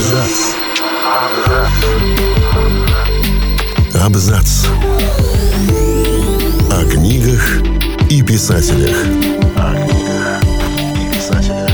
Абзац. Абзац. О книгах и писателях. О книгах и писателях.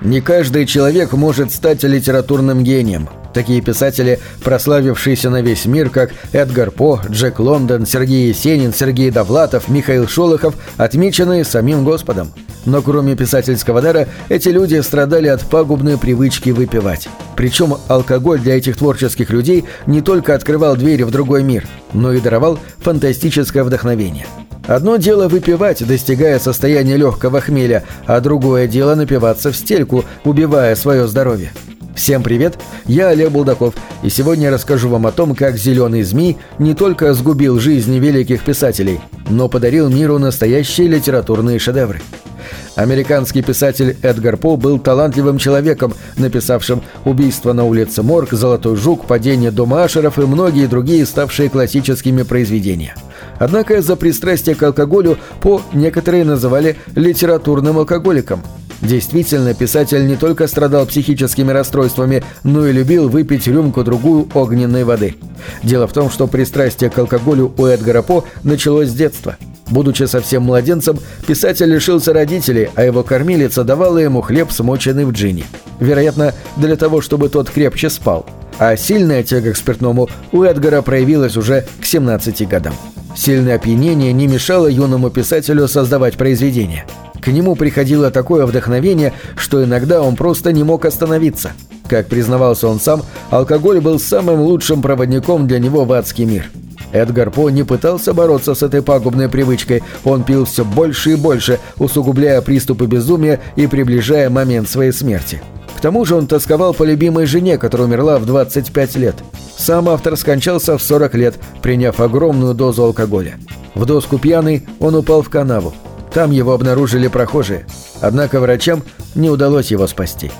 Не каждый человек может стать литературным гением. Такие писатели, прославившиеся на весь мир, как Эдгар По, Джек Лондон, Сергей Есенин, Сергей Довлатов, Михаил Шолохов, отмечены самим Господом. Но кроме писательского дара, эти люди страдали от пагубной привычки выпивать. Причем алкоголь для этих творческих людей не только открывал двери в другой мир, но и даровал фантастическое вдохновение. Одно дело выпивать, достигая состояния легкого хмеля, а другое дело напиваться в стельку, убивая свое здоровье. Всем привет, я Олег Булдаков, и сегодня я расскажу вам о том, как «Зеленый змей» не только сгубил жизни великих писателей, но подарил миру настоящие литературные шедевры. Американский писатель Эдгар По был талантливым человеком, написавшим «Убийство на улице Морг», «Золотой жук», «Падение дома Ашеров» и многие другие ставшие классическими произведения. Однако за пристрастие к алкоголю По некоторые называли литературным алкоголиком – Действительно, писатель не только страдал психическими расстройствами, но и любил выпить рюмку-другую огненной воды. Дело в том, что пристрастие к алкоголю у Эдгара По началось с детства. Будучи совсем младенцем, писатель лишился родителей, а его кормилица давала ему хлеб, смоченный в джине. Вероятно, для того, чтобы тот крепче спал. А сильная тяга к спиртному у Эдгара проявилась уже к 17 годам. Сильное опьянение не мешало юному писателю создавать произведения – к нему приходило такое вдохновение, что иногда он просто не мог остановиться. Как признавался он сам, алкоголь был самым лучшим проводником для него в адский мир. Эдгар По не пытался бороться с этой пагубной привычкой, он пил все больше и больше, усугубляя приступы безумия и приближая момент своей смерти. К тому же он тосковал по любимой жене, которая умерла в 25 лет. Сам автор скончался в 40 лет, приняв огромную дозу алкоголя. В доску пьяный он упал в канаву. Там его обнаружили прохожие, однако врачам не удалось его спасти.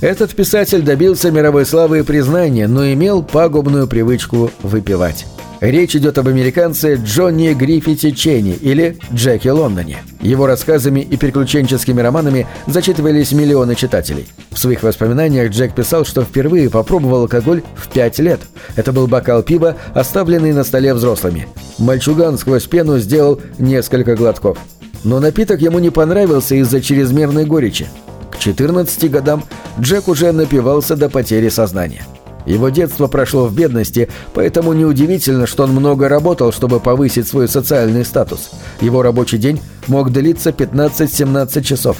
Этот писатель добился мировой славы и признания, но имел пагубную привычку выпивать. Речь идет об американце Джонни Гриффити Ченни или Джеки Лондоне. Его рассказами и приключенческими романами зачитывались миллионы читателей. В своих воспоминаниях Джек писал, что впервые попробовал алкоголь в пять лет. Это был бокал пива, оставленный на столе взрослыми. Мальчуган сквозь пену сделал несколько глотков но напиток ему не понравился из-за чрезмерной горечи. К 14 годам Джек уже напивался до потери сознания. Его детство прошло в бедности, поэтому неудивительно, что он много работал, чтобы повысить свой социальный статус. Его рабочий день мог длиться 15-17 часов.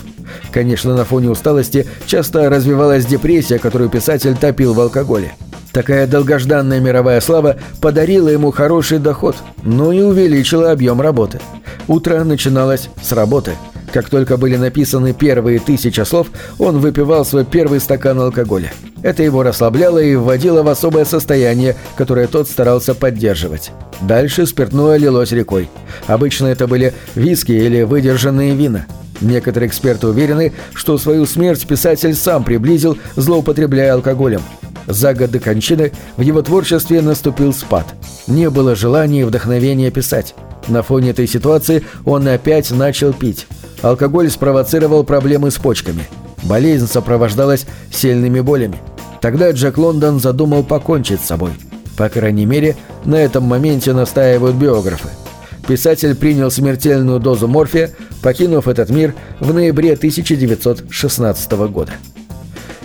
Конечно, на фоне усталости часто развивалась депрессия, которую писатель топил в алкоголе. Такая долгожданная мировая слава подарила ему хороший доход, но и увеличила объем работы. Утро начиналось с работы. Как только были написаны первые тысяча слов, он выпивал свой первый стакан алкоголя. Это его расслабляло и вводило в особое состояние, которое тот старался поддерживать. Дальше спиртное лилось рекой. Обычно это были виски или выдержанные вина. Некоторые эксперты уверены, что свою смерть писатель сам приблизил, злоупотребляя алкоголем. За год до кончины в его творчестве наступил спад. Не было желания и вдохновения писать. На фоне этой ситуации он опять начал пить. Алкоголь спровоцировал проблемы с почками. Болезнь сопровождалась сильными болями. Тогда Джек Лондон задумал покончить с собой. По крайней мере, на этом моменте настаивают биографы. Писатель принял смертельную дозу морфия, покинув этот мир в ноябре 1916 года.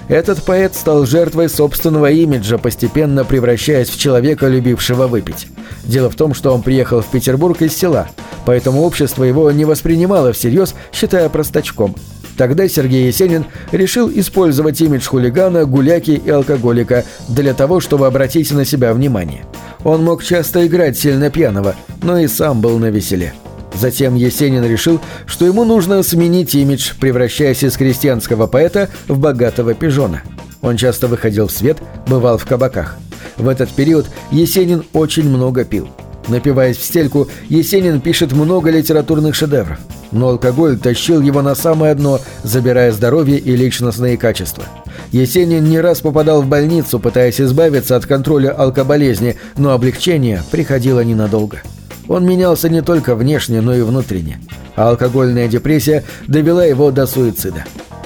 Этот поэт стал жертвой собственного имиджа, постепенно превращаясь в человека, любившего выпить. Дело в том, что он приехал в Петербург из села, поэтому общество его не воспринимало всерьез, считая простачком. Тогда Сергей Есенин решил использовать имидж хулигана, гуляки и алкоголика для того, чтобы обратить на себя внимание. Он мог часто играть сильно пьяного, но и сам был на веселе. Затем Есенин решил, что ему нужно сменить имидж, превращаясь из крестьянского поэта в богатого пижона. Он часто выходил в свет, бывал в кабаках. В этот период Есенин очень много пил. Напиваясь в стельку, Есенин пишет много литературных шедевров. Но алкоголь тащил его на самое дно, забирая здоровье и личностные качества. Есенин не раз попадал в больницу, пытаясь избавиться от контроля алкоболезни, но облегчение приходило ненадолго. Он менялся не только внешне, но и внутренне. А алкогольная депрессия довела его до суицида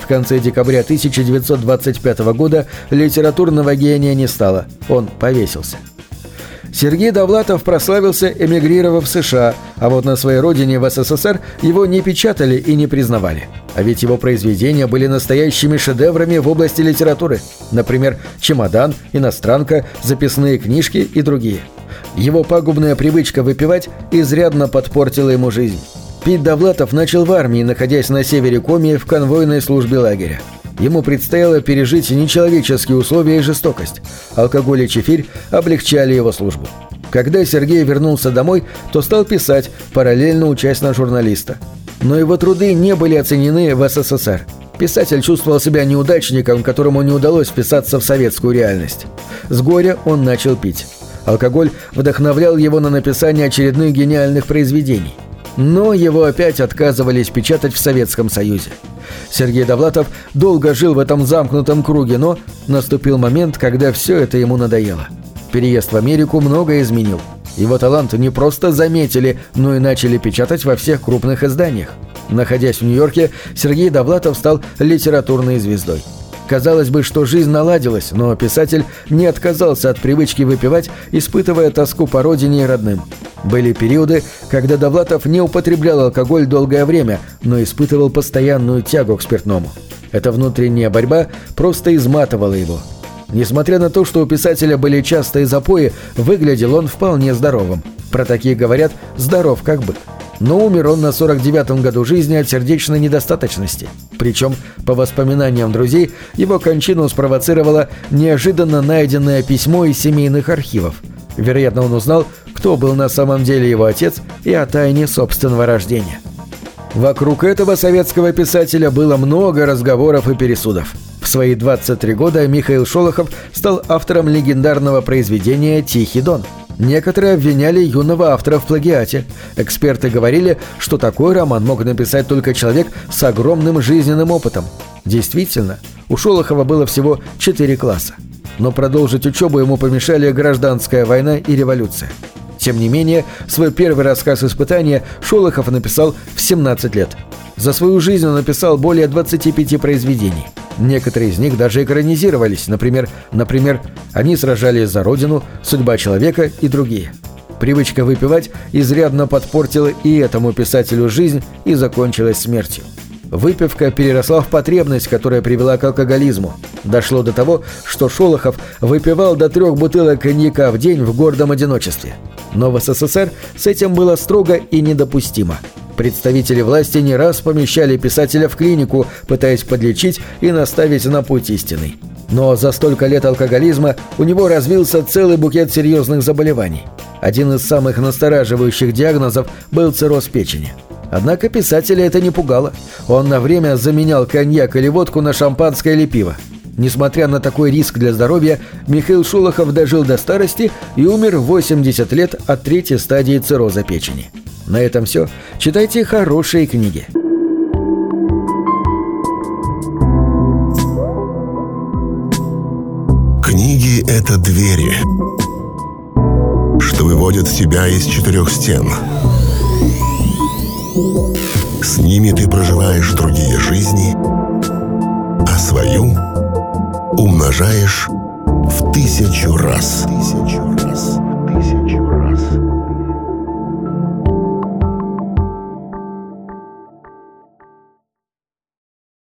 в конце декабря 1925 года литературного гения не стало. Он повесился. Сергей Довлатов прославился, эмигрировав в США, а вот на своей родине в СССР его не печатали и не признавали. А ведь его произведения были настоящими шедеврами в области литературы. Например, «Чемодан», «Иностранка», «Записные книжки» и другие. Его пагубная привычка выпивать изрядно подпортила ему жизнь. Пит Довлатов начал в армии, находясь на севере Коми в конвойной службе лагеря. Ему предстояло пережить нечеловеческие условия и жестокость. Алкоголь и чефирь облегчали его службу. Когда Сергей вернулся домой, то стал писать, параллельно учась на журналиста. Но его труды не были оценены в СССР. Писатель чувствовал себя неудачником, которому не удалось вписаться в советскую реальность. С горя он начал пить. Алкоголь вдохновлял его на написание очередных гениальных произведений. Но его опять отказывались печатать в Советском Союзе. Сергей Довлатов долго жил в этом замкнутом круге, но наступил момент, когда все это ему надоело. Переезд в Америку многое изменил. Его талант не просто заметили, но и начали печатать во всех крупных изданиях. Находясь в Нью-Йорке, Сергей Довлатов стал литературной звездой. Казалось бы, что жизнь наладилась, но писатель не отказался от привычки выпивать, испытывая тоску по родине и родным. Были периоды, когда Довлатов не употреблял алкоголь долгое время, но испытывал постоянную тягу к спиртному. Эта внутренняя борьба просто изматывала его. Несмотря на то, что у писателя были частые запои, выглядел он вполне здоровым. Про такие говорят «здоров как бык» но умер он на 49-м году жизни от сердечной недостаточности. Причем, по воспоминаниям друзей, его кончину спровоцировало неожиданно найденное письмо из семейных архивов. Вероятно, он узнал, кто был на самом деле его отец и о тайне собственного рождения. Вокруг этого советского писателя было много разговоров и пересудов. В свои 23 года Михаил Шолохов стал автором легендарного произведения «Тихий дон». Некоторые обвиняли юного автора в плагиате. Эксперты говорили, что такой роман мог написать только человек с огромным жизненным опытом. Действительно, у Шолохова было всего четыре класса. Но продолжить учебу ему помешали гражданская война и революция. Тем не менее, свой первый рассказ «Испытания» Шолохов написал в 17 лет. За свою жизнь он написал более 25 произведений – Некоторые из них даже экранизировались, например, например, «Они сражались за родину», «Судьба человека» и другие. Привычка выпивать изрядно подпортила и этому писателю жизнь и закончилась смертью. Выпивка переросла в потребность, которая привела к алкоголизму. Дошло до того, что Шолохов выпивал до трех бутылок коньяка в день в гордом одиночестве. Но в СССР с этим было строго и недопустимо – Представители власти не раз помещали писателя в клинику, пытаясь подлечить и наставить на путь истинный. Но за столько лет алкоголизма у него развился целый букет серьезных заболеваний. Один из самых настораживающих диагнозов был цирроз печени. Однако писателя это не пугало. Он на время заменял коньяк или водку на шампанское или пиво. Несмотря на такой риск для здоровья, Михаил Шулохов дожил до старости и умер в 80 лет от третьей стадии цирроза печени. На этом все. Читайте хорошие книги. Книги — это двери, что выводят тебя из четырех стен. С ними ты проживаешь другие жизни, а свою умножаешь в тысячу раз. Тысячу раз. Тысячу